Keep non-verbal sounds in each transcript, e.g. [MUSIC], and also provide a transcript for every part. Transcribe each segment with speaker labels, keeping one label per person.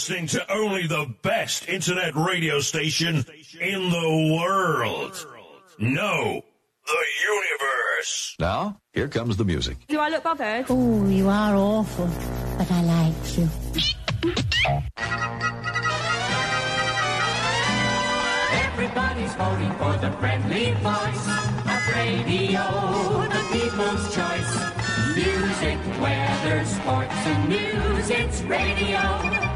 Speaker 1: You're listening to only the best internet radio station in the world. No, the universe.
Speaker 2: Now, here comes the music.
Speaker 3: Do I look bothered?
Speaker 4: Oh, you are awful, but I like you.
Speaker 5: Everybody's voting for the friendly voice of radio, the people's choice. Music, weather, sports, and news, it's radio.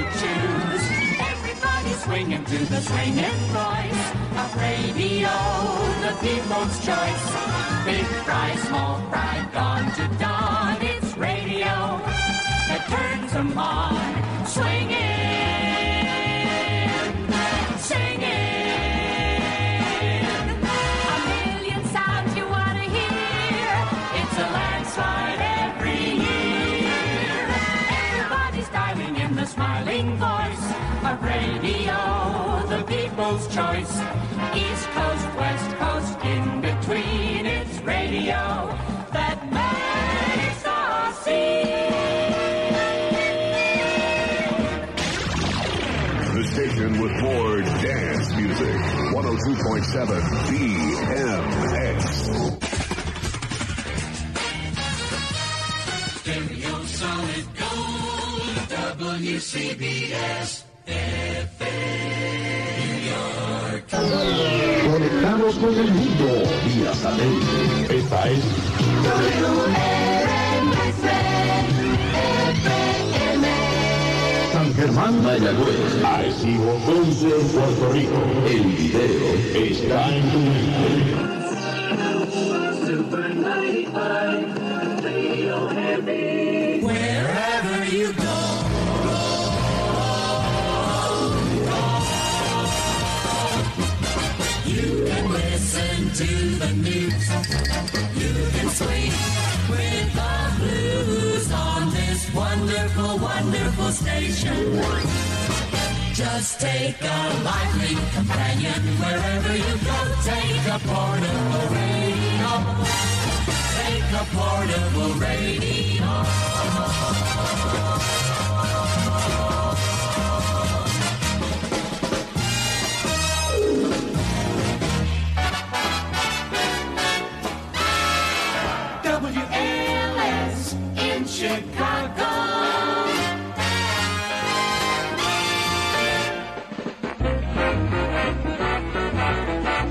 Speaker 5: Choose. Everybody's swinging to the swinging voice of radio, the people's choice. Big fry, small fry, dawn to dawn, it's radio that turns them on. Swinging, people's choice. East Coast, West Coast, in between, it's radio that makes us see.
Speaker 6: The station with more dance music. 102.7 BMX.
Speaker 5: Stereo solid gold, WCBS
Speaker 7: Conectados con el mundo vía satélite. Esta es San Germán, Mayagüez, Arecibo, Ponce, Puerto Rico. El video está en tu mente.
Speaker 5: To the news. You can swing with the blues on this wonderful, wonderful station. Just take a lively companion wherever you go. Take a portable radio. Take a portable radio. Chicago.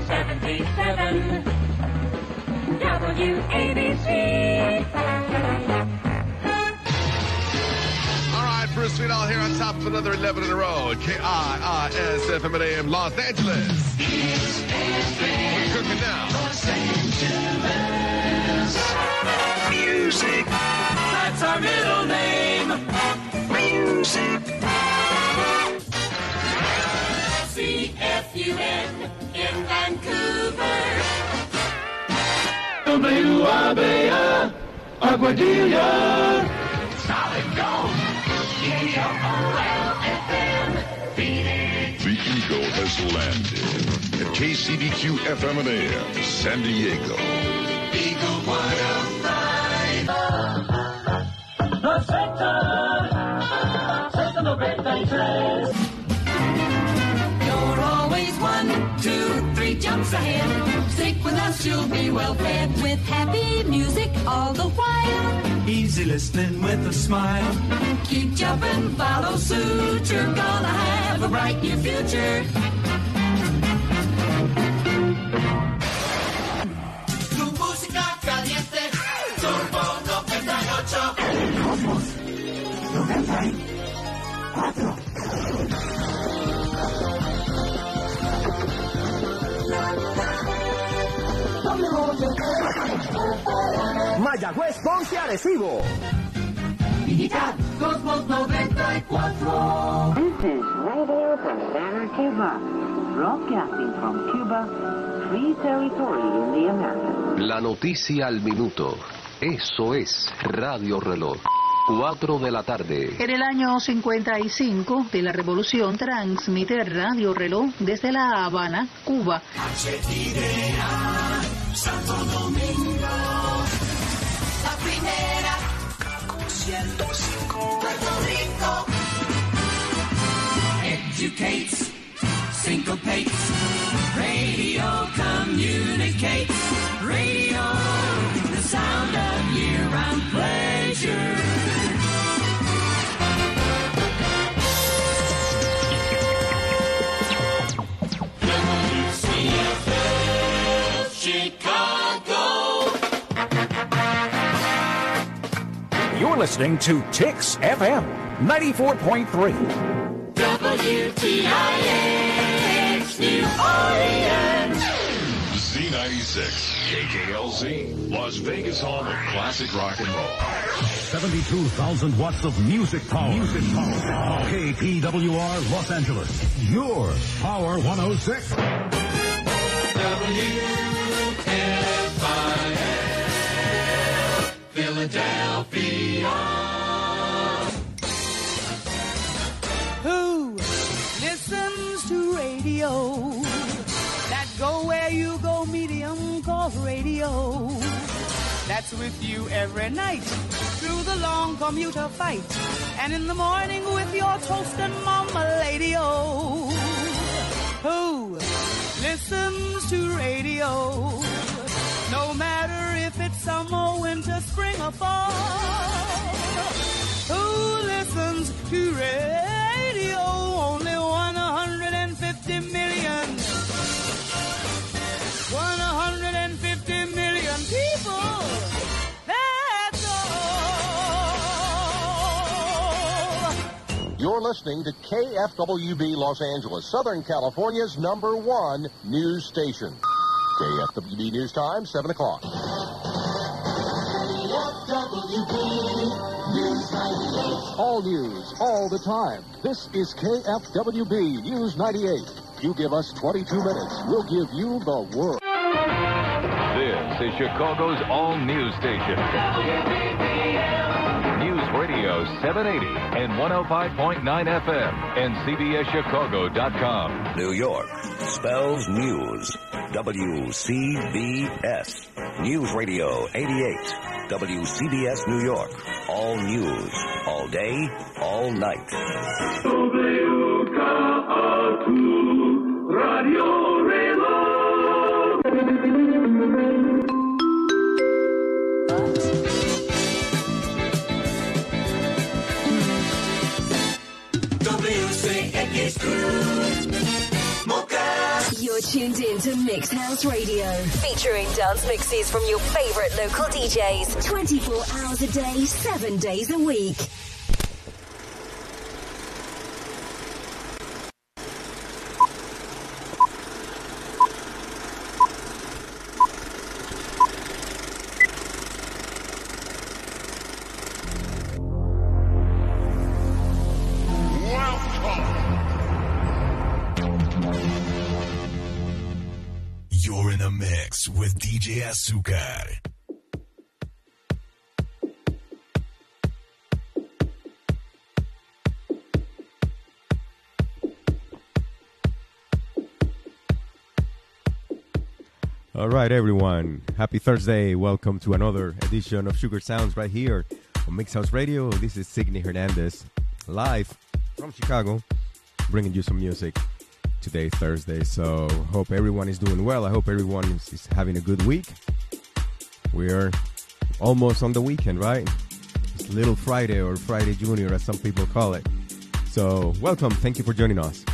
Speaker 5: Seventy-seven WABC.
Speaker 6: Bruce Sweetall here on top of another 11 in a row. KIIS FM at AM Los Angeles. We're cooking now.
Speaker 5: Music. That's our middle name. Music. CFUN in Vancouver.
Speaker 7: WABA, Aguadilla.
Speaker 5: Solid gold. E-O-O-L-F-M.
Speaker 6: The Eagle has landed at KCBQ FM and AM, San Diego.
Speaker 5: Eagle 105.
Speaker 7: Z93.
Speaker 5: You're always one, two, three jumps ahead. Stick with us, you'll be well fed with happy music all the while.
Speaker 8: Easy listening with a smile.
Speaker 5: Keep jumping, follow suit. You're gonna have a bright new future. Tu música Turbo 98.
Speaker 9: Mayagüez, Ponce, Arecibo.
Speaker 5: Digital Cosmos 94.
Speaker 10: This is radio from Havana, Cuba. Broadcasting from Cuba, free territory in the Americas.
Speaker 11: La noticia al minuto. Eso es Radio Reloj. 4 de la tarde.
Speaker 12: En el año 55 de la Revolución transmite Radio Reloj desde La Habana, Cuba.
Speaker 5: Santo Domingo, la primera, 105, Puerto Rico, educates, syncopates, radio communicates.
Speaker 2: Listening to Tix FM 94.3.
Speaker 5: WTIX New Orleans.
Speaker 1: Z96, KKLZ, Las Vegas home of classic rock and roll.
Speaker 3: 72,000 watts of music power. Music power. KPWR Los Angeles. Your Power 106.
Speaker 5: WFIL Philadelphia.
Speaker 13: Who listens to radio? That go where you go medium called radio. That's with you every night through the long commuter fight. And in the morning with your toast and mama lady oh. Who listens to radio? No matter if it's summer, winter, spring, or fall. Who listens to radio? Only 150 million. 150 million people. That's all.
Speaker 14: You're listening to KFWB Los Angeles, Southern California's number one news station. KFWB News Time, 7 o'clock. All news, all the time. This is KFWB News 98. You give us 22 minutes, we'll give you the world.
Speaker 11: This is Chicago's all news station. News Radio 780 and 105.9 FM and CBSChicago.com.
Speaker 15: New York spells news. WCBS. News Radio 88. WCBS New York. All news. All day. All night.
Speaker 5: Radio WCX
Speaker 16: You're tuned in to Mix House Radio, featuring dance mixes from your favorite local DJs, 24 hours a day, 7 days a week.
Speaker 17: Azúcar.
Speaker 18: All right, everyone. Happy Thursday. Welcome to another edition of Sugar Sounds right here on Mix House Radio. This is Signy Hernandez, live from Chicago, bringing you some music today, Thursday. So, hope everyone is doing well. I hope everyone is, is having a good week. We're almost on the weekend, right? It's Little Friday or Friday Junior, as some people call it. So, welcome. Thank you for joining us.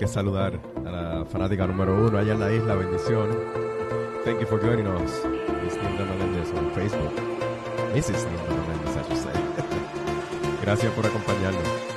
Speaker 18: Que saludar a la fanática número uno allá en la isla. Bendición. Thank you for joining us. Miss Nilda Melendez on Facebook. Mrs. Nilda Melendez, I should say. [LAUGHS] Gracias por acompañarnos.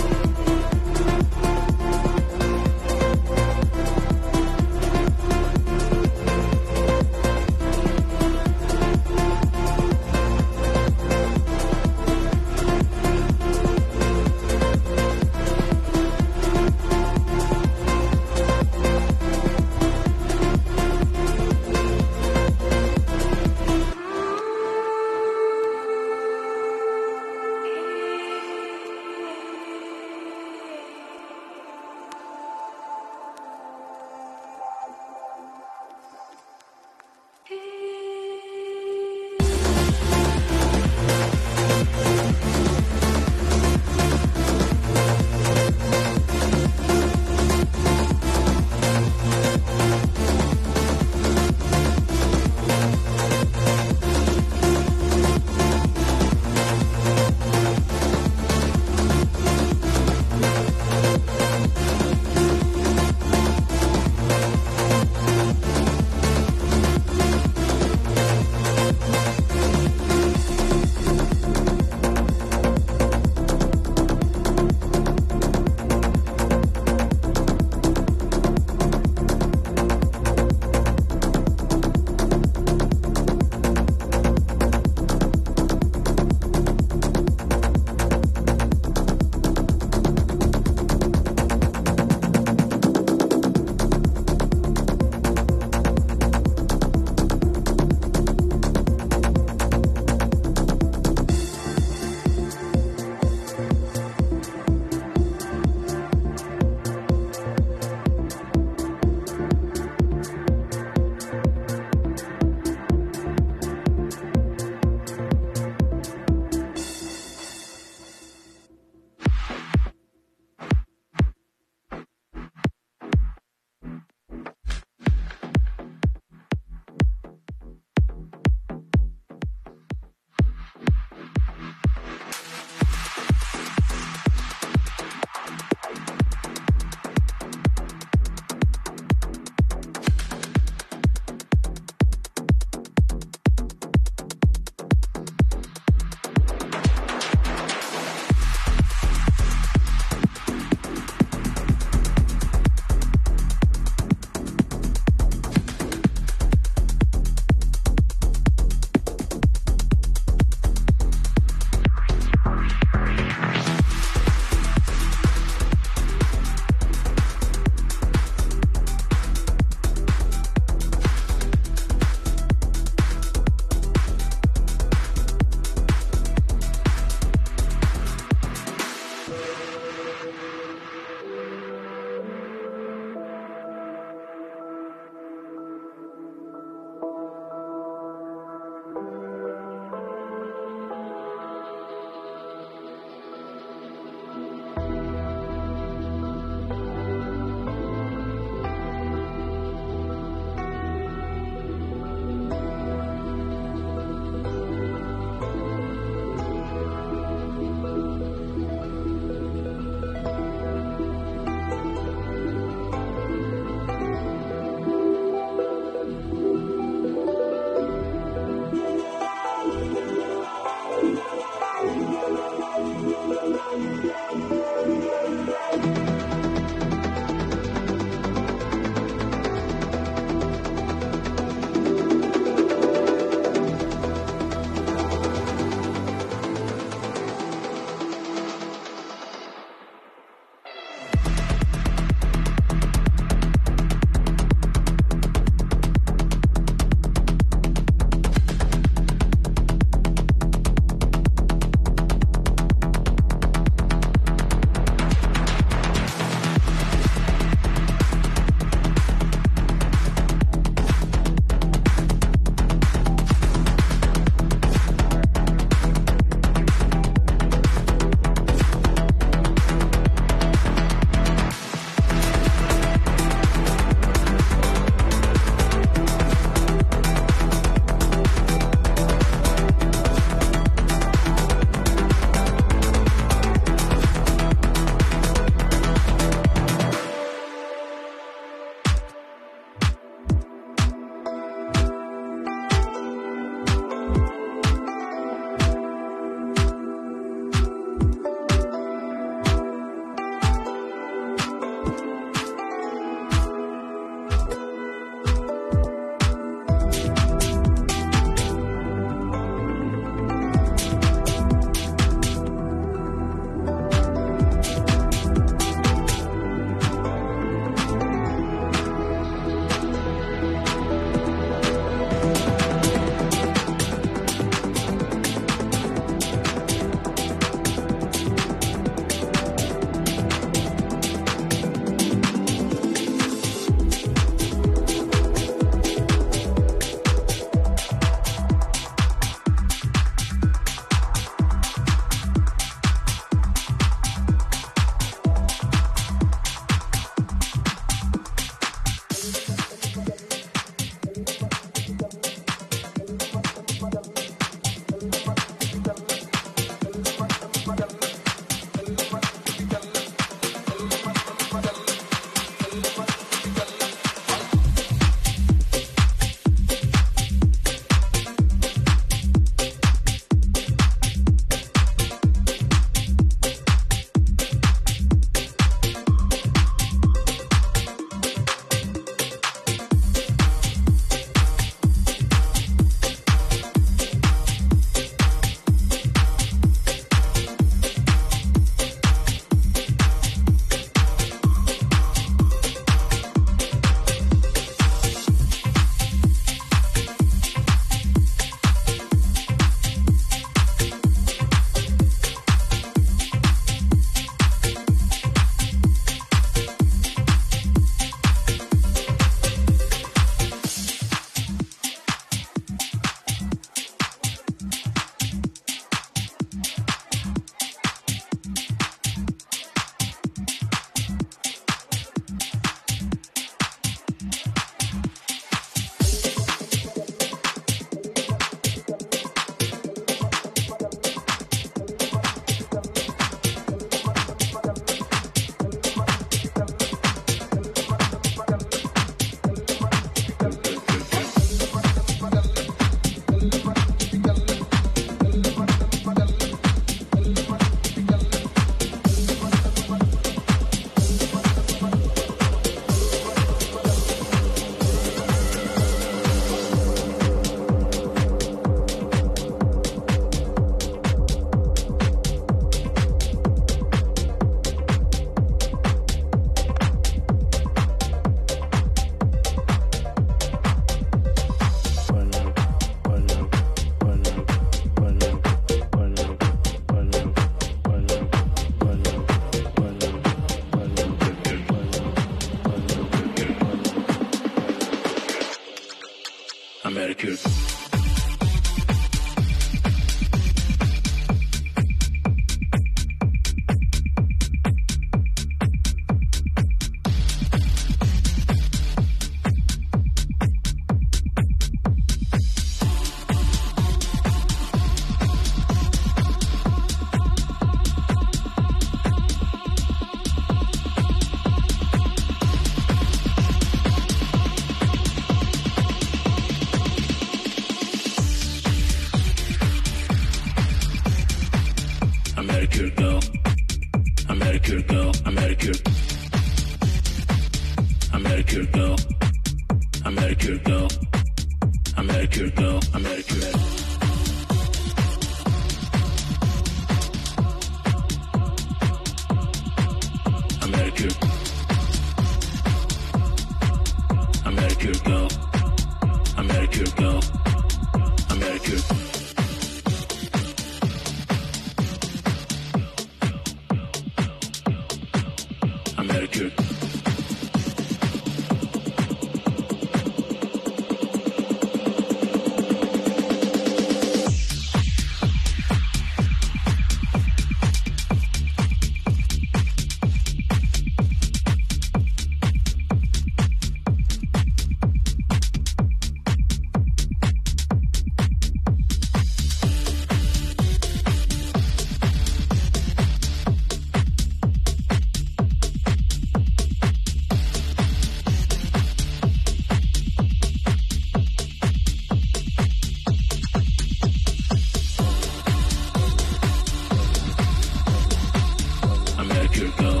Speaker 1: America go.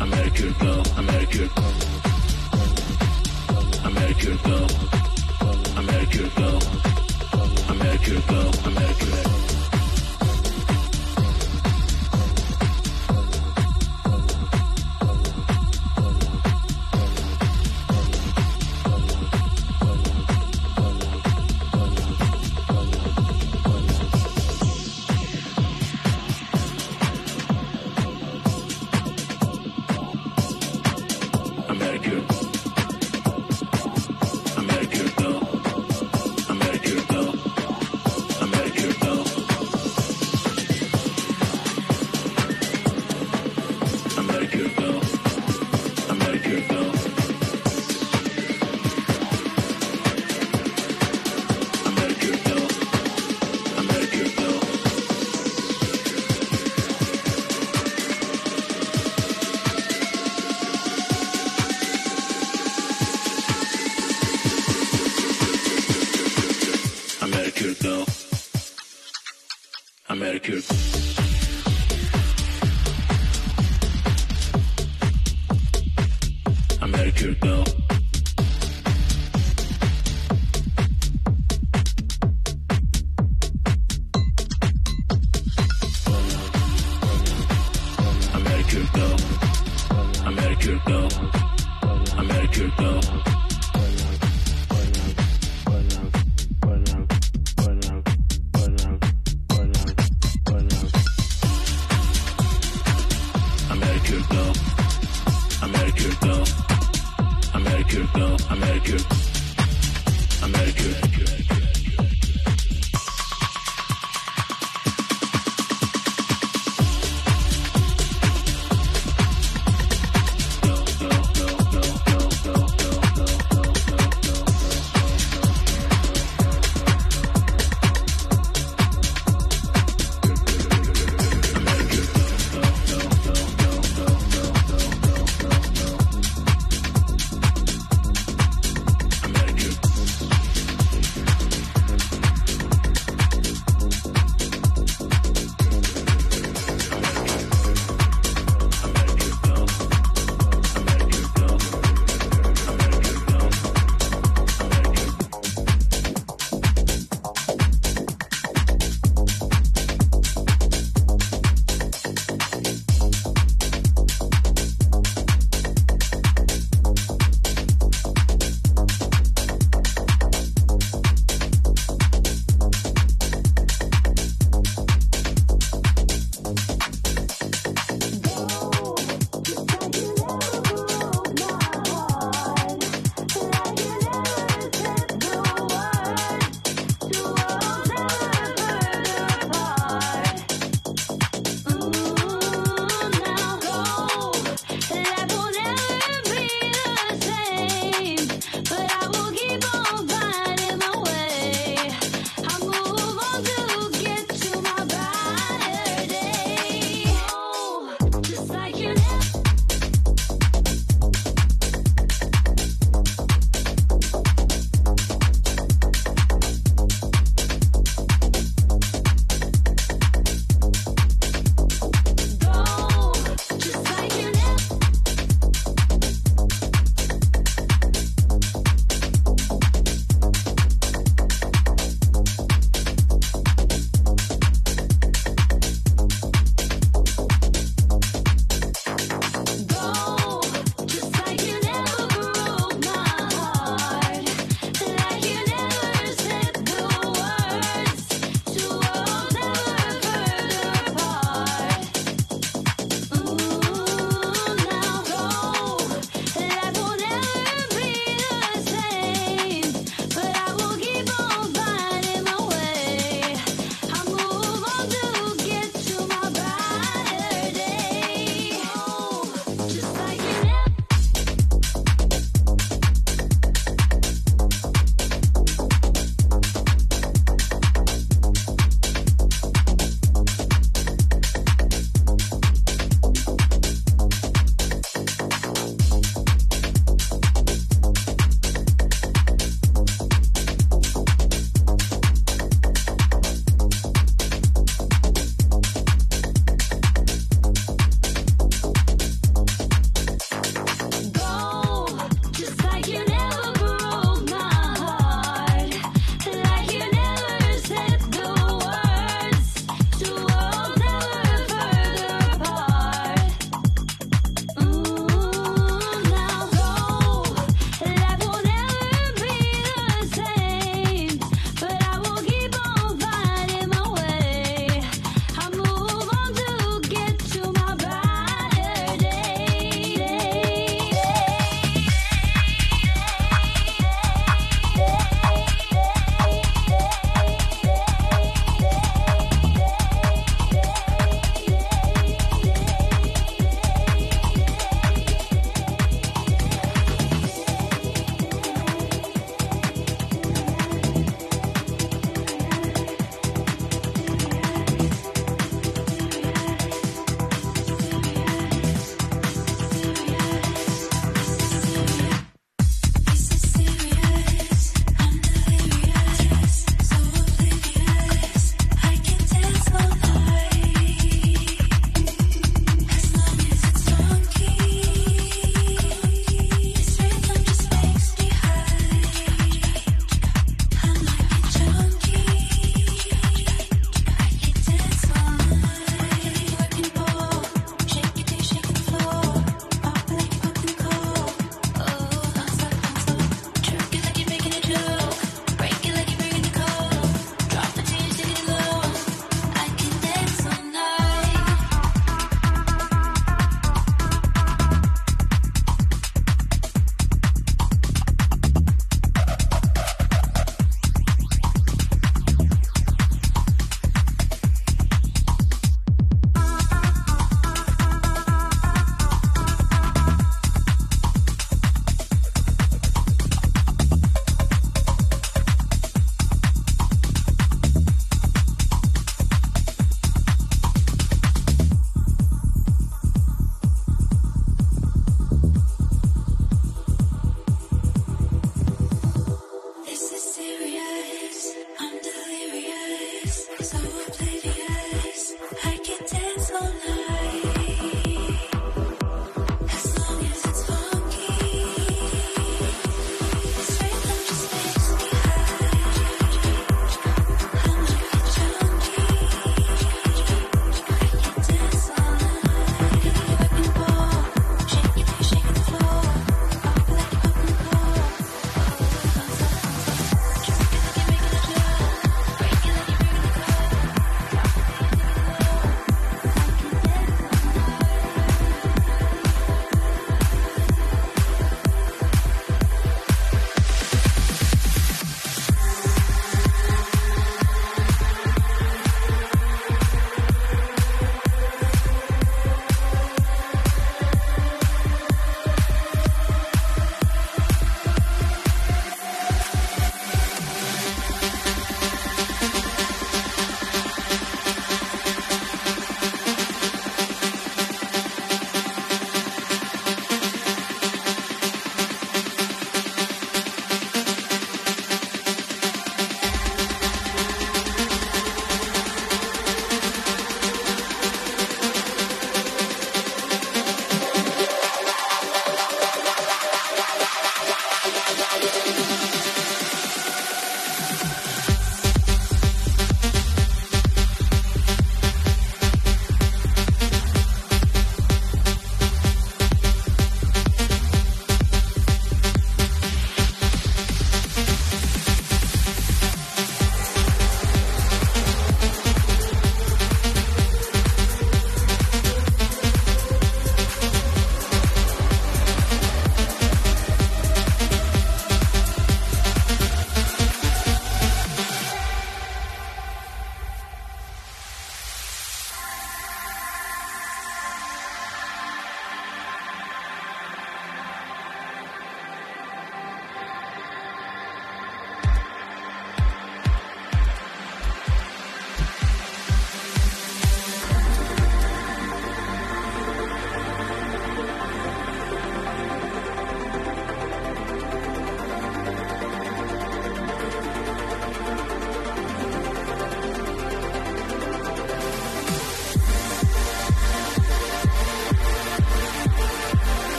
Speaker 1: America go. America.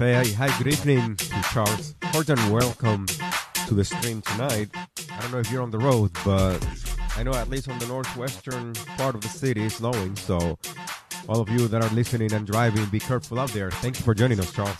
Speaker 19: Say hi, good evening to Charles Horton. Welcome to the stream tonight. I don't know if you're on the road, but I know at least on the northwestern part of the city it's snowing. So, all of you that are listening and driving, be careful out there. Thank you for joining us, Charles.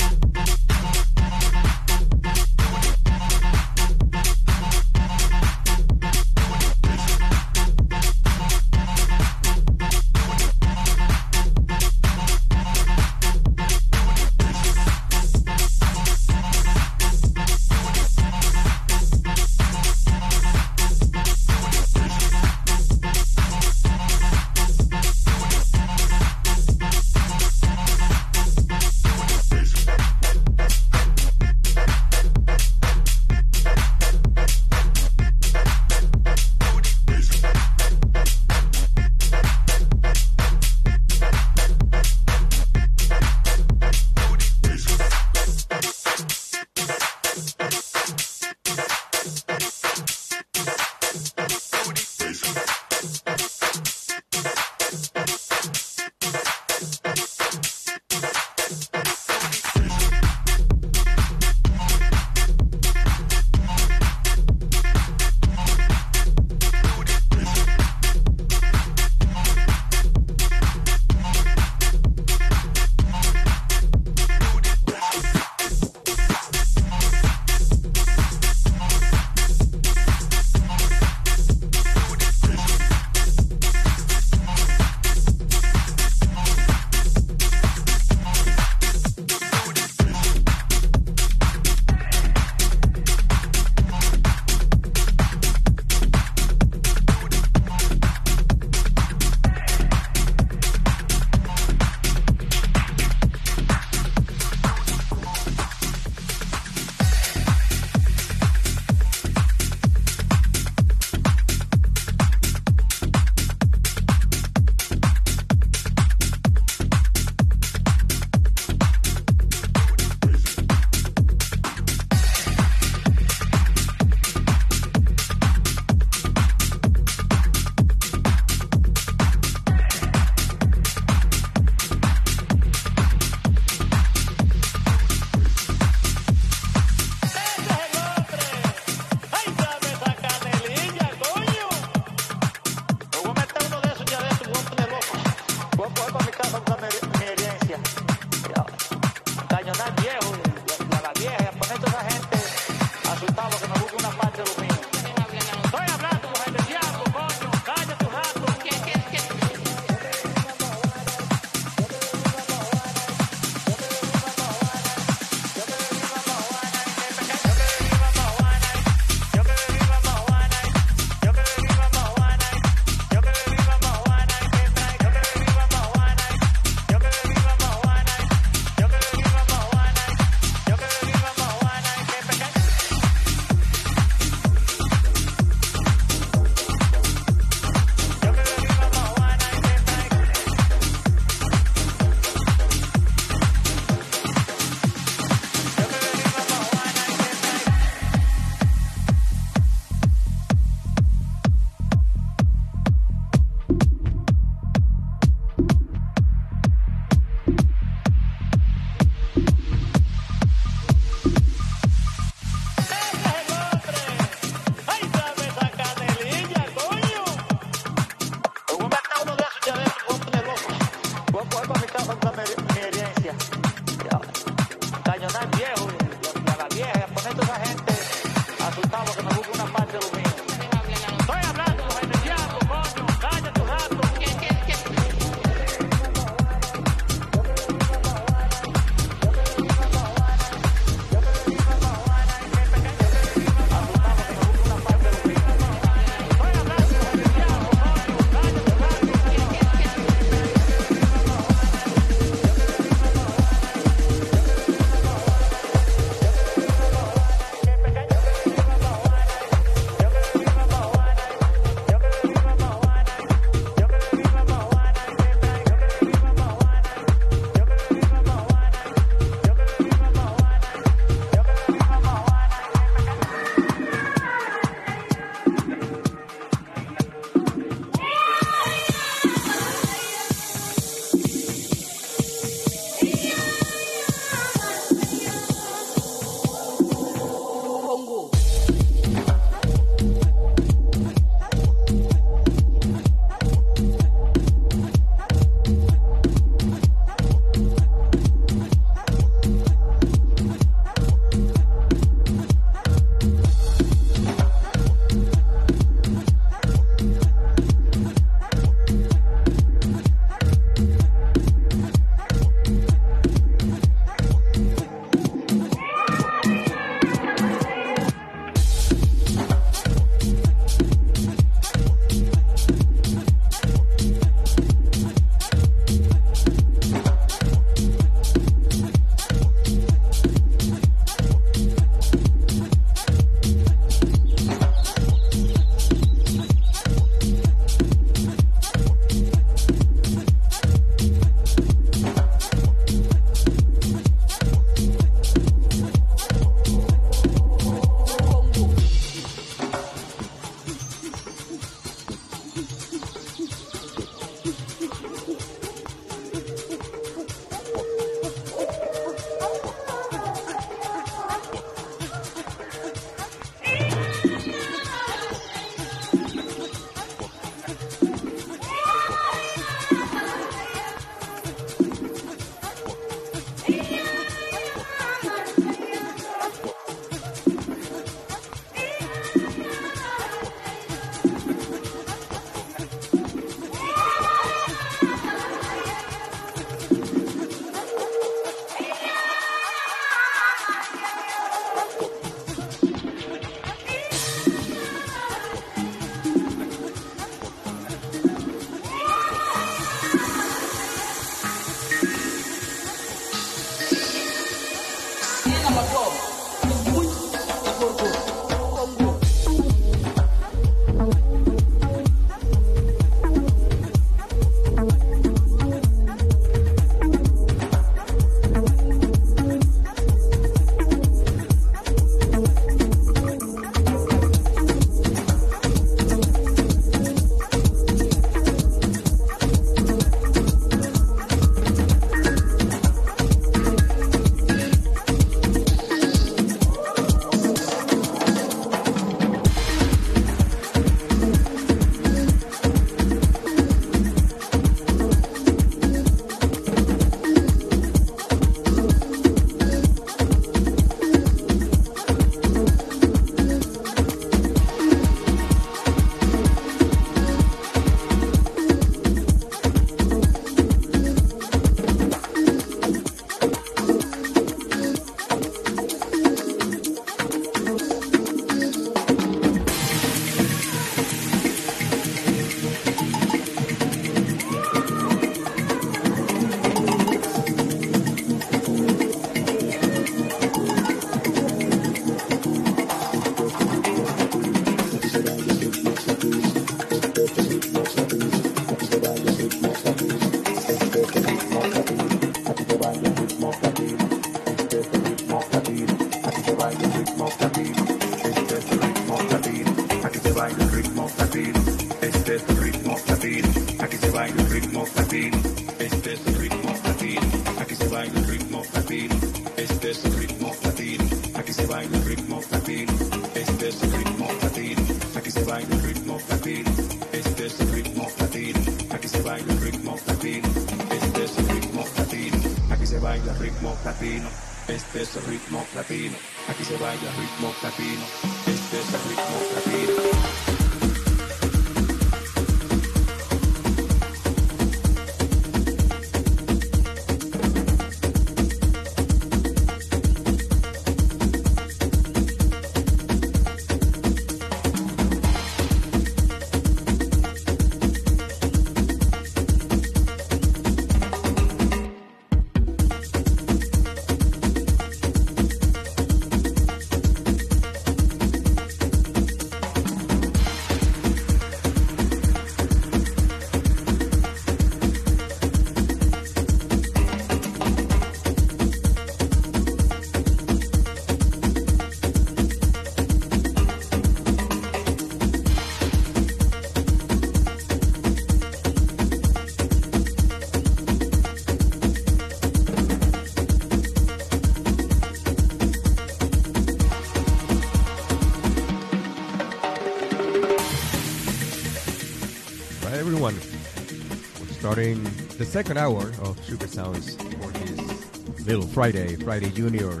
Speaker 18: Starting the second hour of Sugar Sounds for this little Friday, Friday Junior,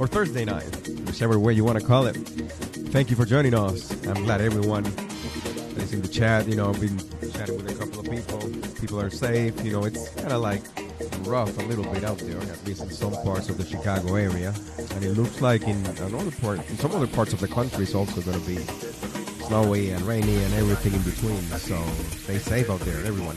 Speaker 18: or Thursday night, whichever way you want to call it. Thank you for joining us. I'm glad everyone is in the chat. You know, I've been chatting with a couple of people. People are safe. You know, it's kind of like rough a little bit out there, at least in some parts of the Chicago area. And it looks like in another part, in some other parts of the country, it's also going to be snowy and rainy and everything in between. So stay safe out there, everyone.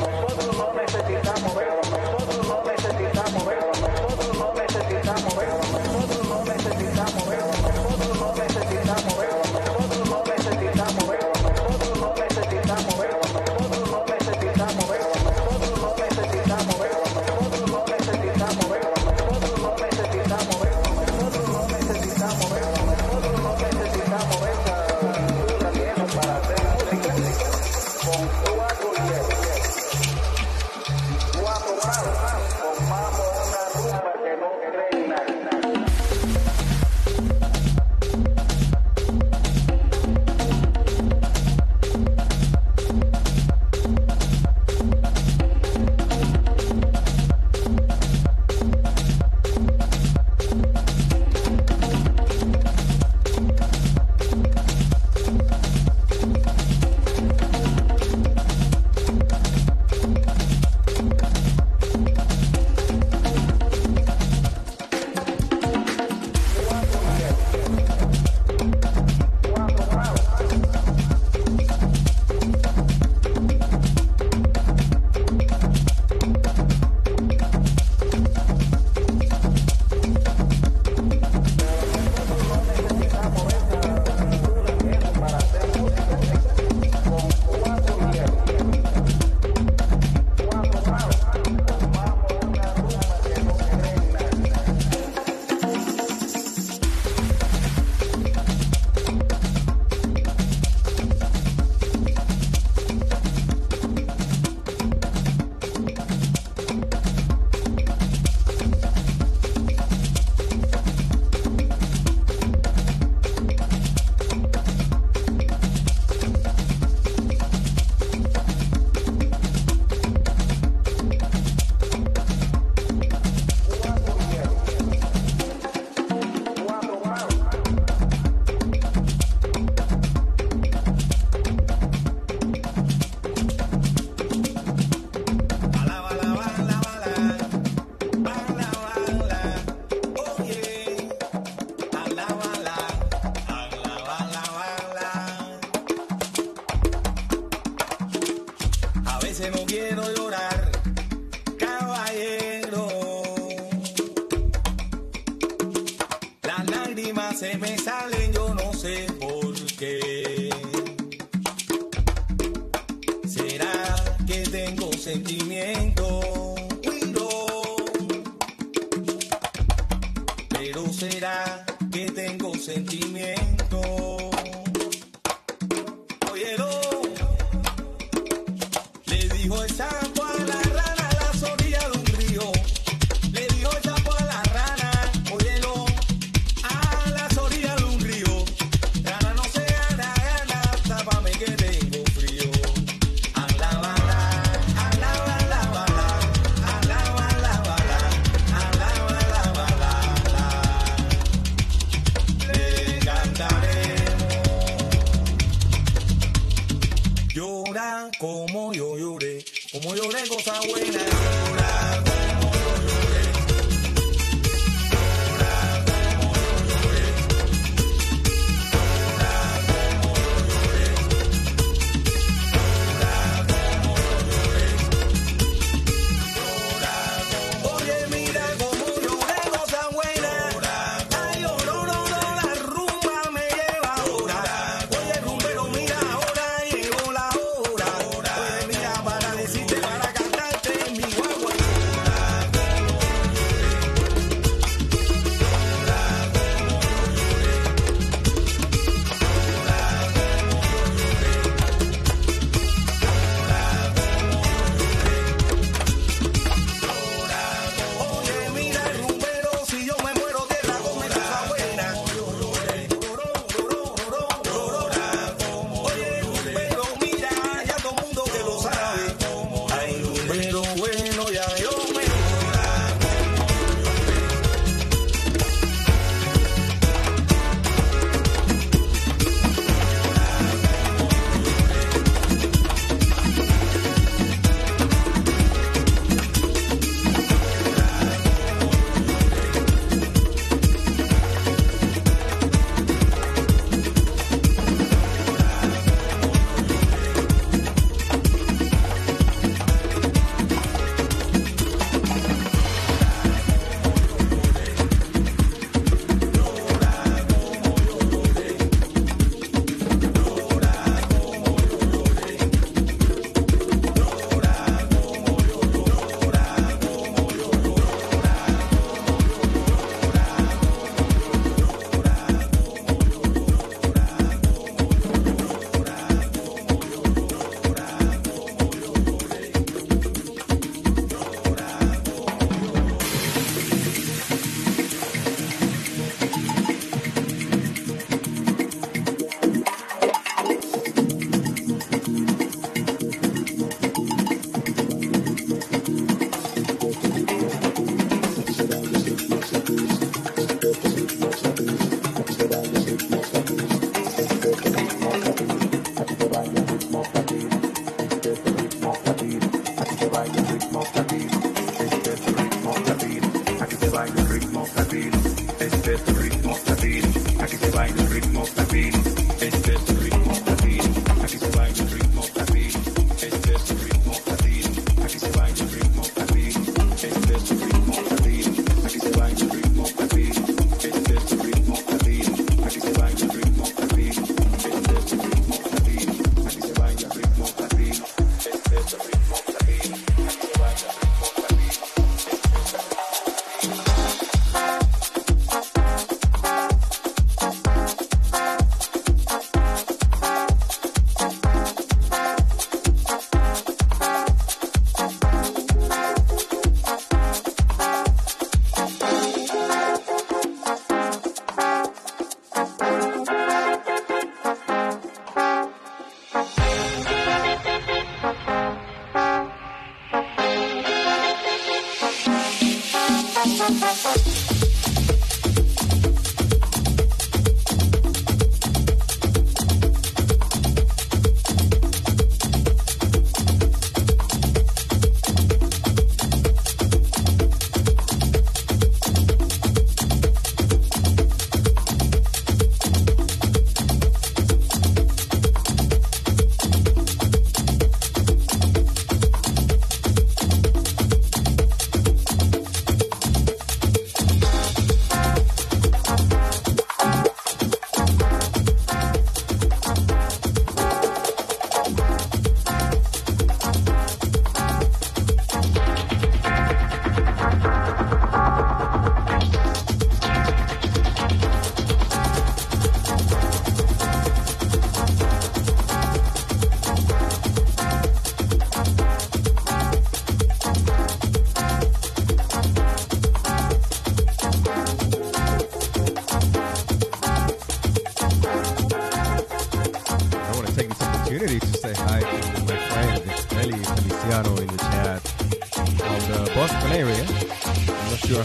Speaker 18: Vamos,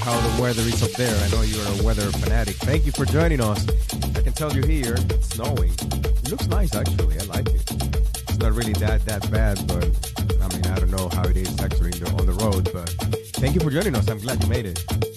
Speaker 18: how the weather is up there. I know you're a weather fanatic. Thank you for joining us. I can tell you here, it's snowing. It looks nice actually. I like it. It's not really that that bad, but I mean I don't know how it is actually on the road. But thank you for joining us. I'm glad you made it.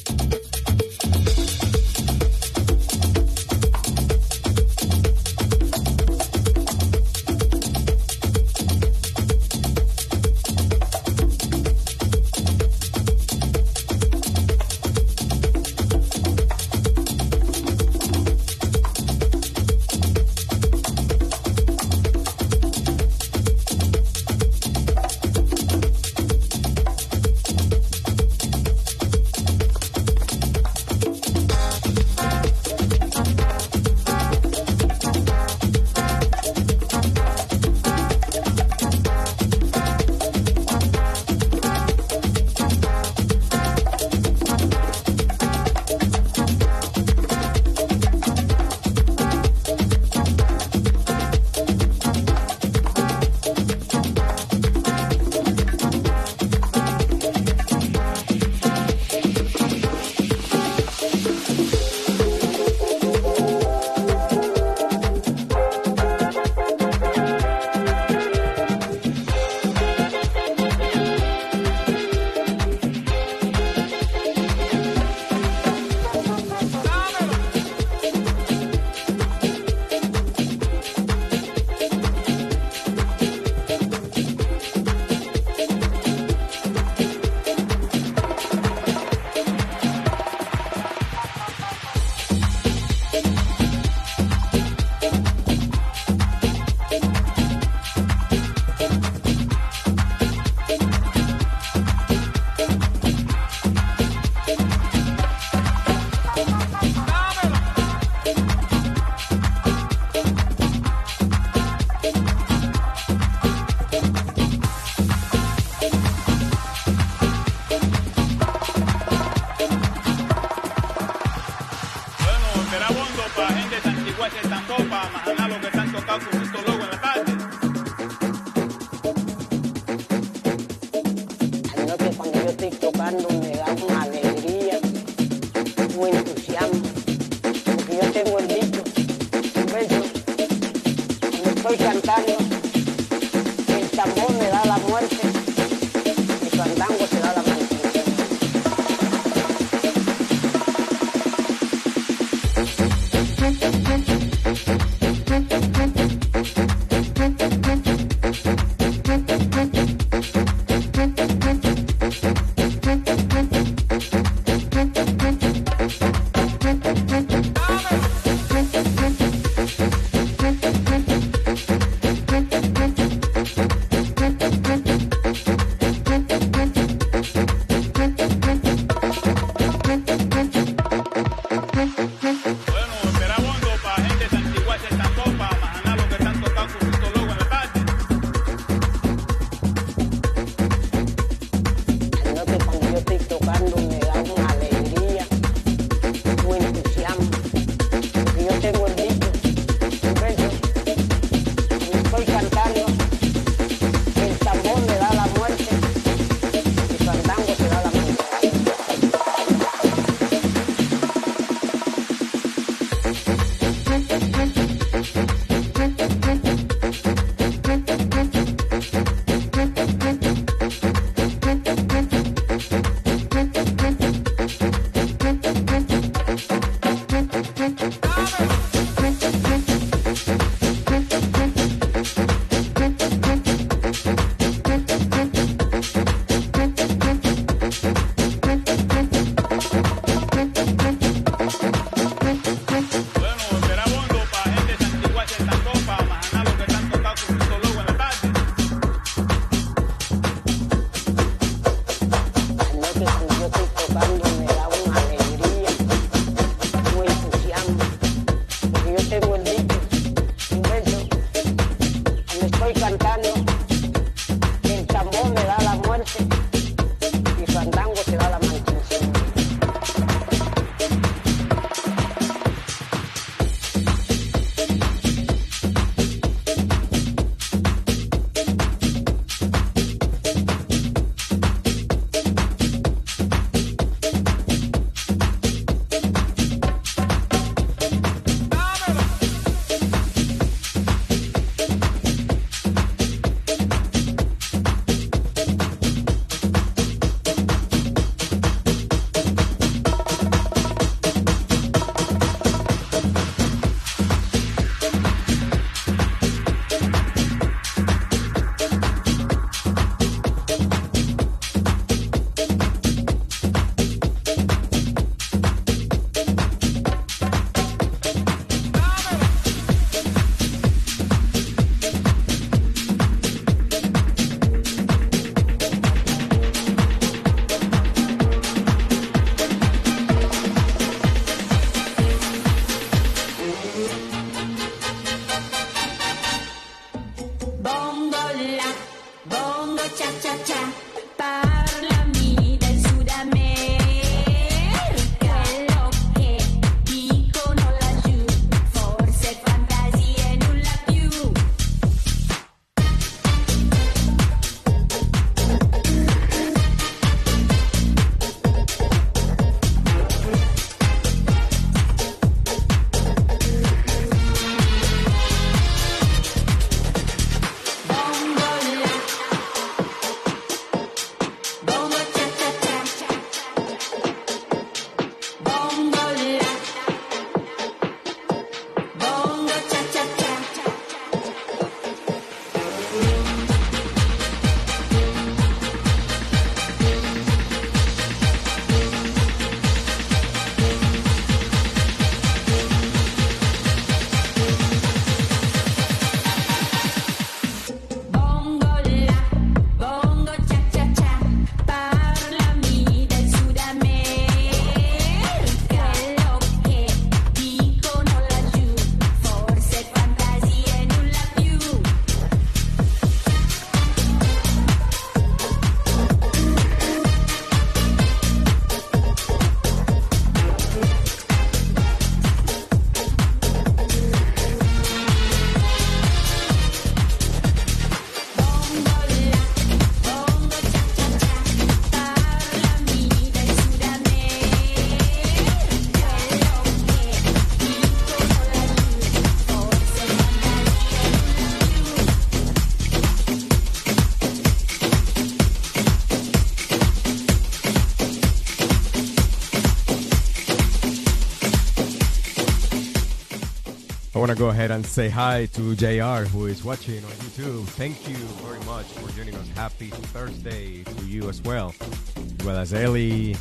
Speaker 18: To go ahead and say hi to JR who is watching on YouTube. Thank you very much for joining us. Happy Thursday to you as well. As well as Ellie.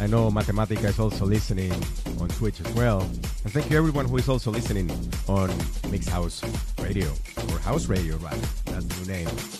Speaker 18: I know Matematica is also listening on Twitch as well. And thank you everyone who is also listening on Mix House Radio. Or House Radio, rather. That's the new name.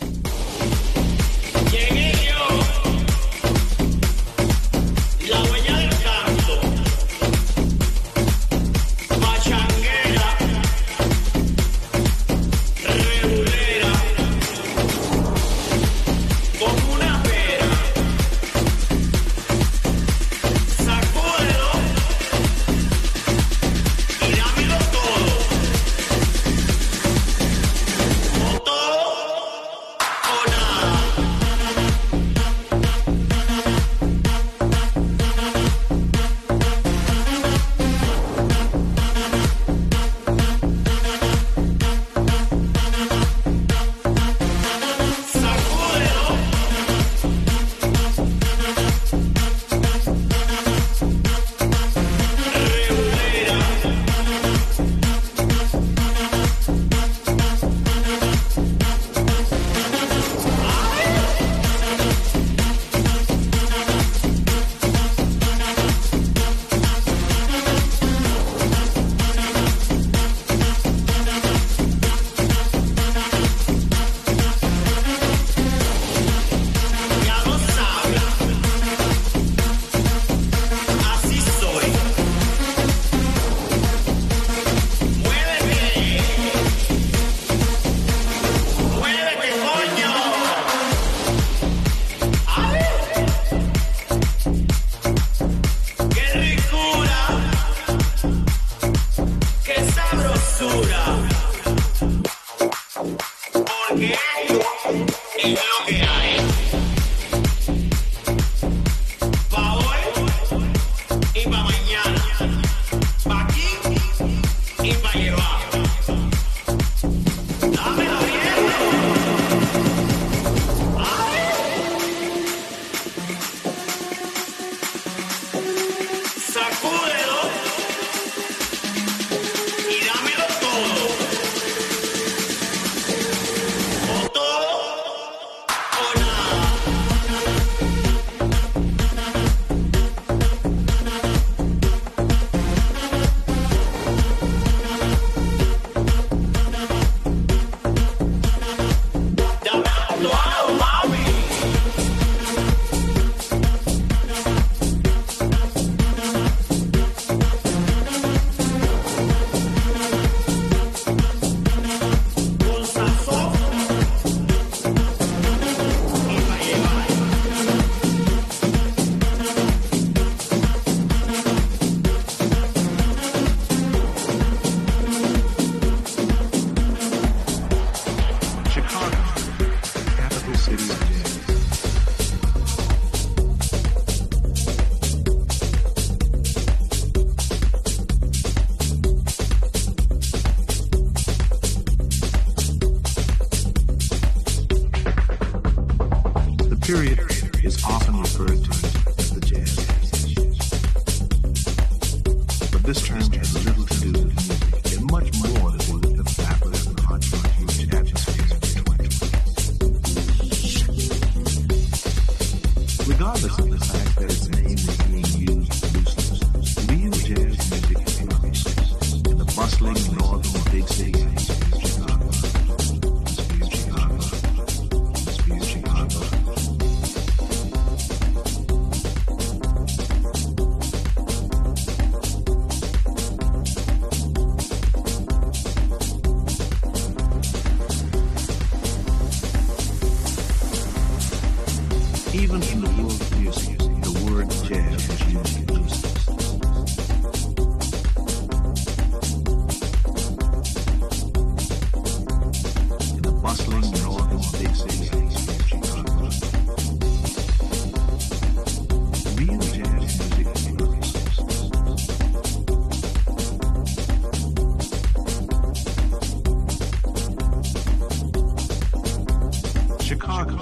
Speaker 18: Chicago.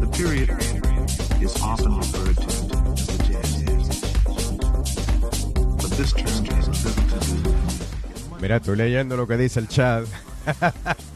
Speaker 18: The period is often referred to as the Jazz But this term has little to do
Speaker 20: Mira, estoy leyendo lo que dice el chat. [LAUGHS]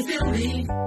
Speaker 5: Can't you feel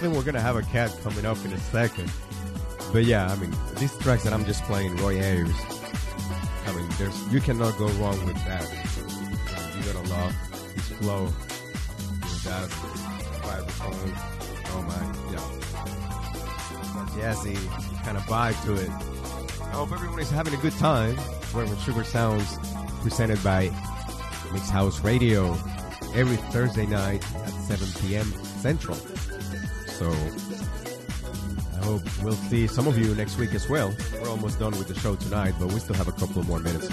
Speaker 18: think we're gonna have a cat coming up in a second. But yeah, I mean, these tracks that I'm just playing, Roy Ayers. I mean, there's you cannot go wrong with that. You gotta love his flow, that vibraphone. Oh my, yeah, jazzy kind of vibe to it. I hope everyone is having a good time. We're Sugar Sounds, presented by Mix House Radio every Thursday night at 7 p.m. Central. So I hope we'll see some of you next week as well. We're almost done with the show tonight, but we still have a couple more minutes.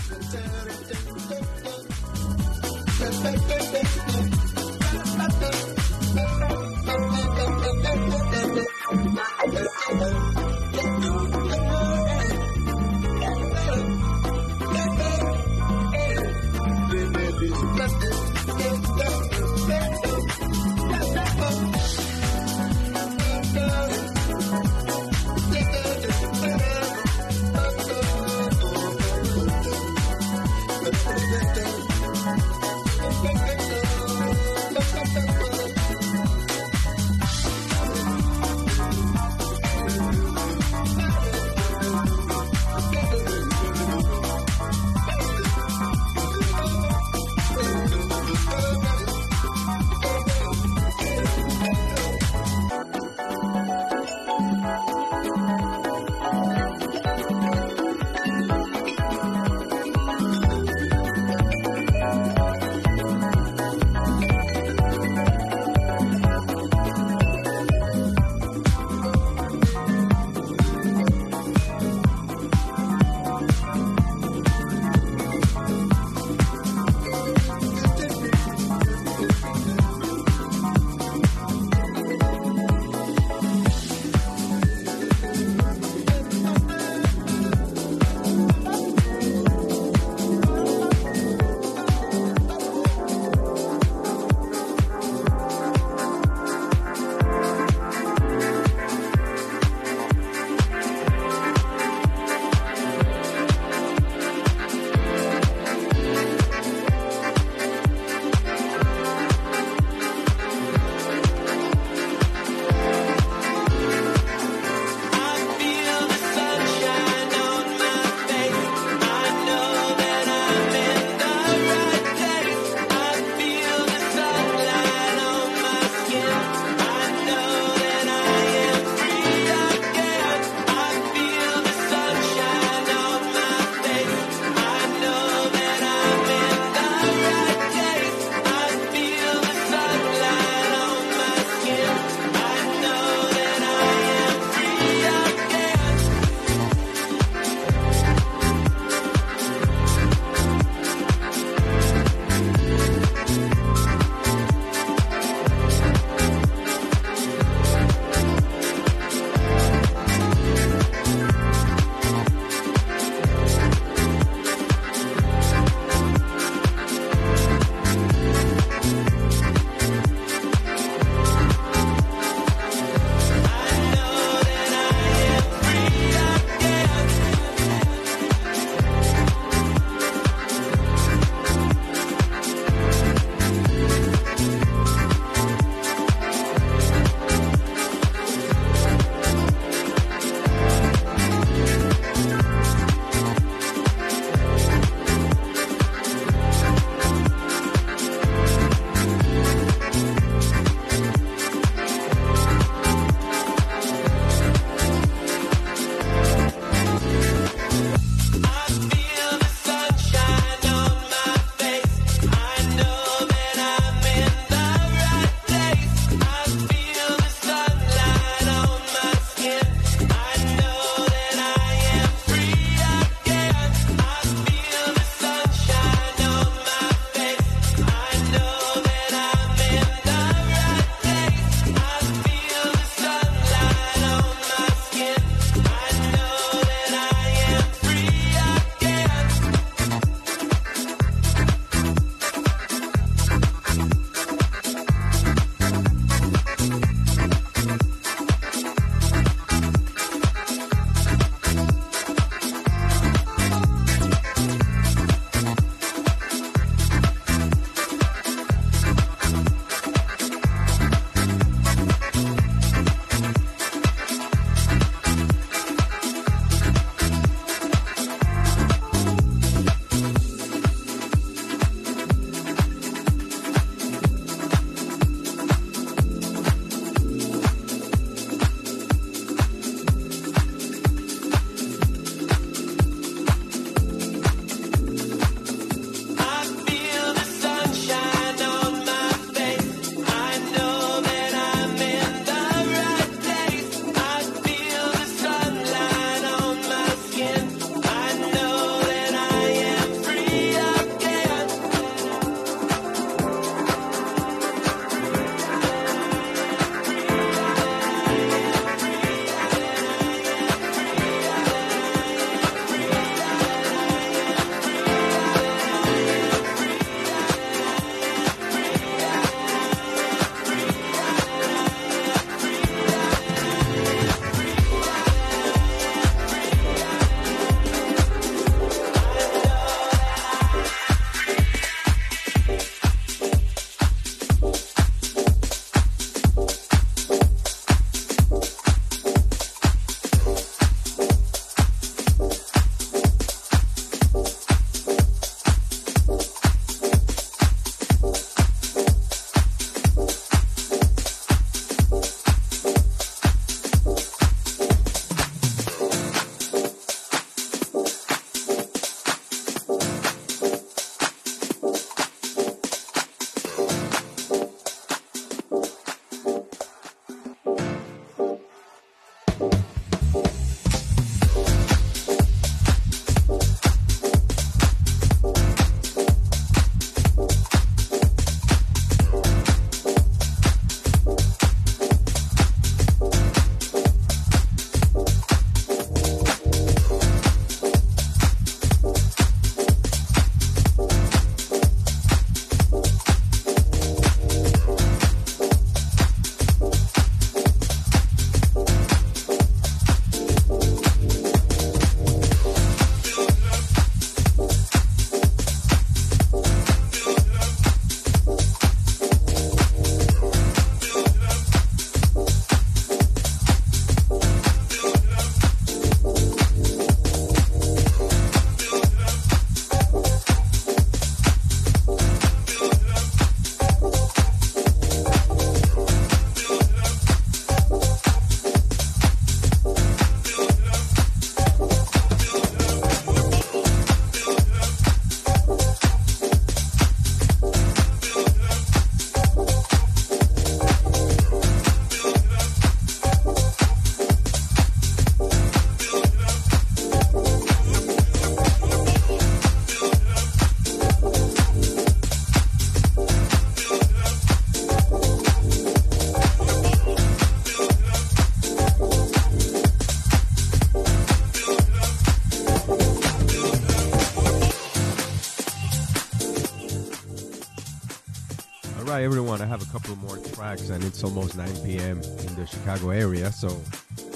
Speaker 18: It's almost 9 p.m. in the Chicago area. So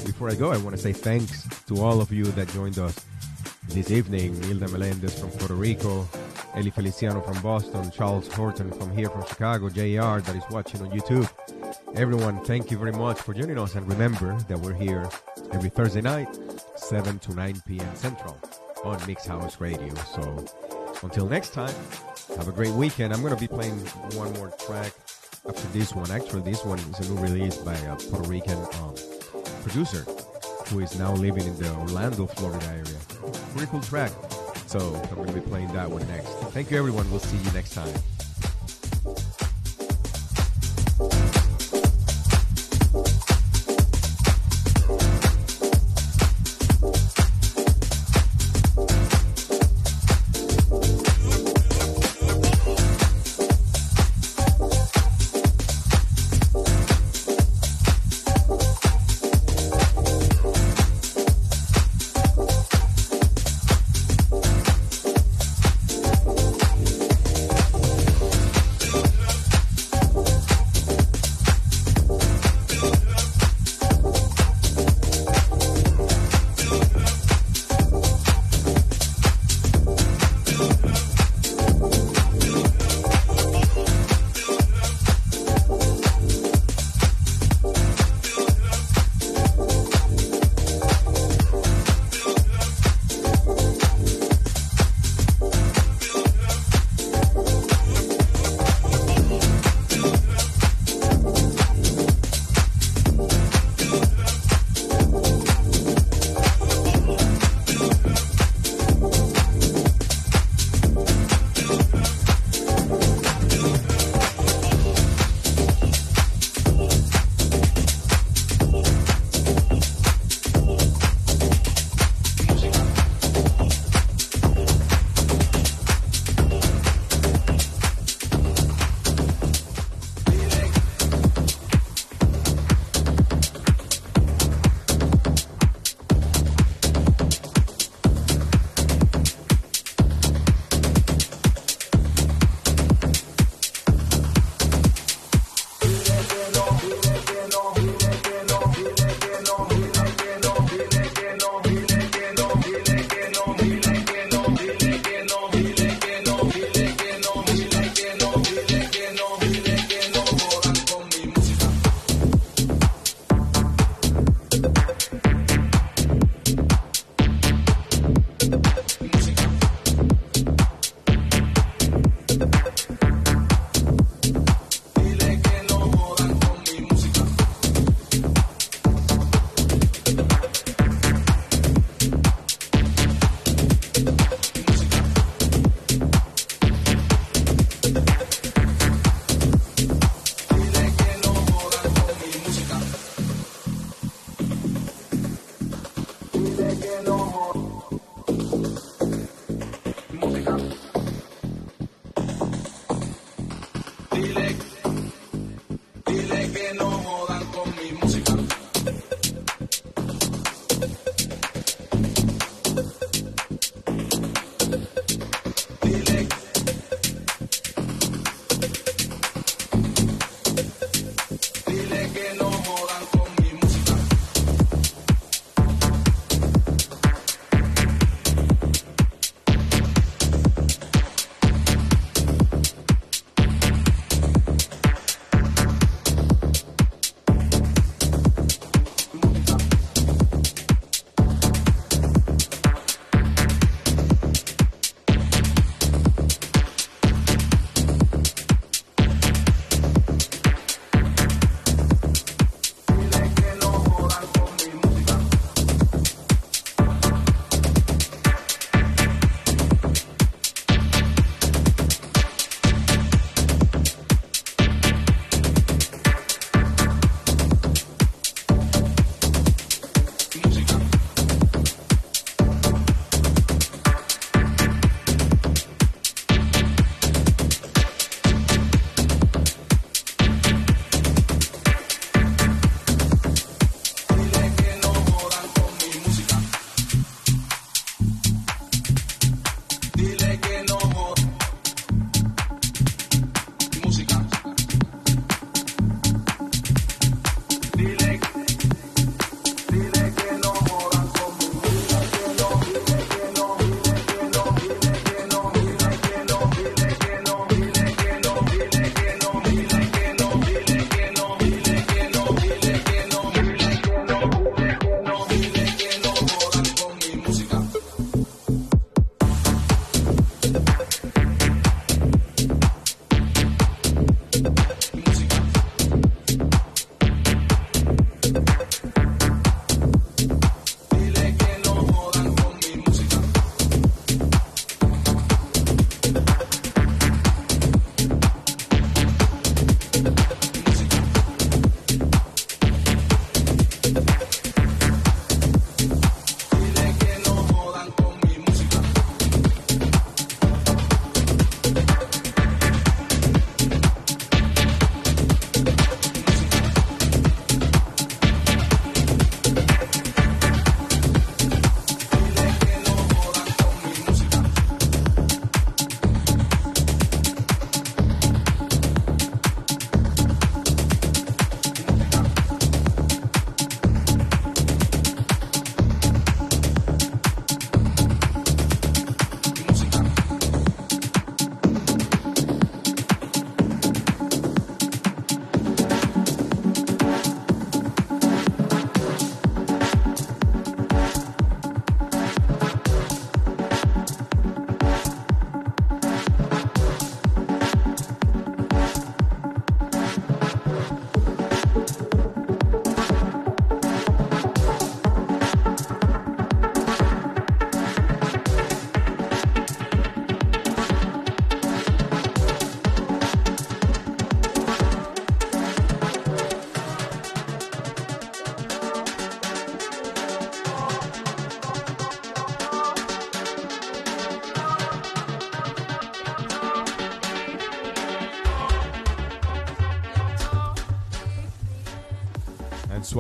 Speaker 18: before I go, I want to say thanks to all of you that joined us this evening. Hilda Melendez from Puerto Rico, Eli Feliciano from Boston, Charles Horton from here from Chicago, JR that is watching on YouTube. Everyone, thank you very much for joining us. And remember that we're here every Thursday night, 7 to 9 p.m. Central on Mix House Radio. So until next time, have a great weekend. I'm going to be playing one more track after this one. Actually, this one is a new release by a Puerto Rican um, producer who is now living in the Orlando, Florida area. Pretty cool track. So I'm going to be playing that one next. Thank you, everyone. We'll see you next time.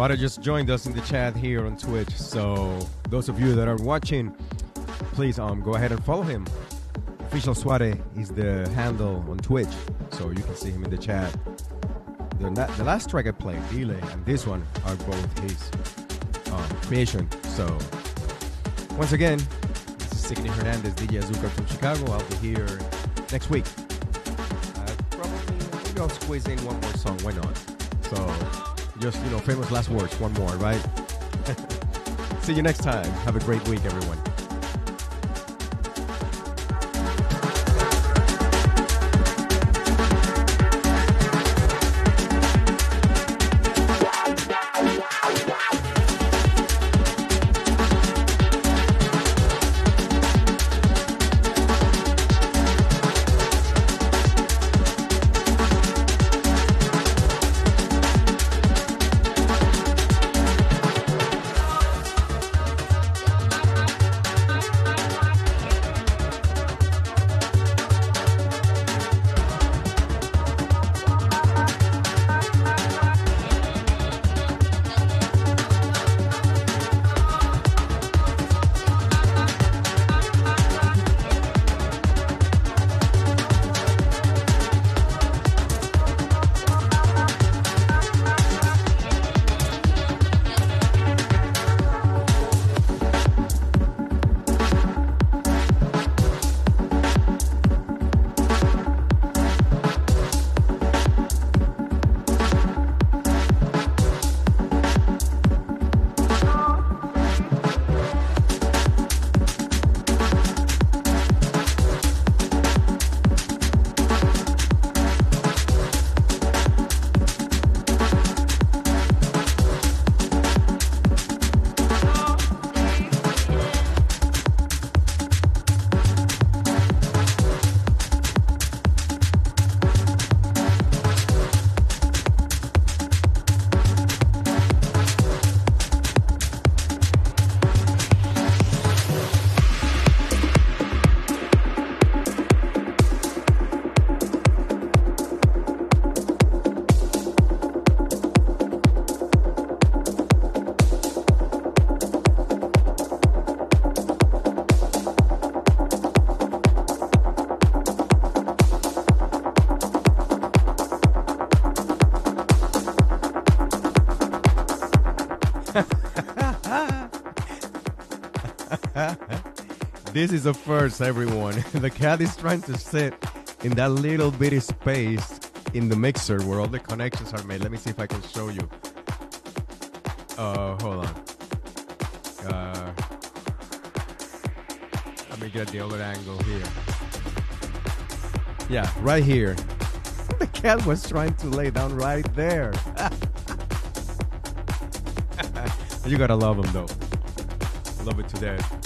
Speaker 18: And just joined us in the chat here on Twitch. So those of you that are watching, please um go ahead and follow him. Official Swade is the handle on Twitch, so you can see him in the chat. The, the last track I played, Dile, and this one are both his um, creation. So once again, this is Signy Hernandez, DJ Azuka from Chicago. I'll be here next week. Uh, probably maybe I'll squeeze in one more song. Why not? So just you know, famous last words. One more, right? [LAUGHS] See you next time. Have a great week, everyone. This is a first, everyone. [LAUGHS] the cat is trying to sit in that little bitty space in the mixer where all the connections are made. Let me see if I can show you. Uh, hold on. Uh, let me get the other angle here. Yeah, right here. [LAUGHS] The cat was trying to lay down right there. [LAUGHS] you gotta love him though. Love it to death.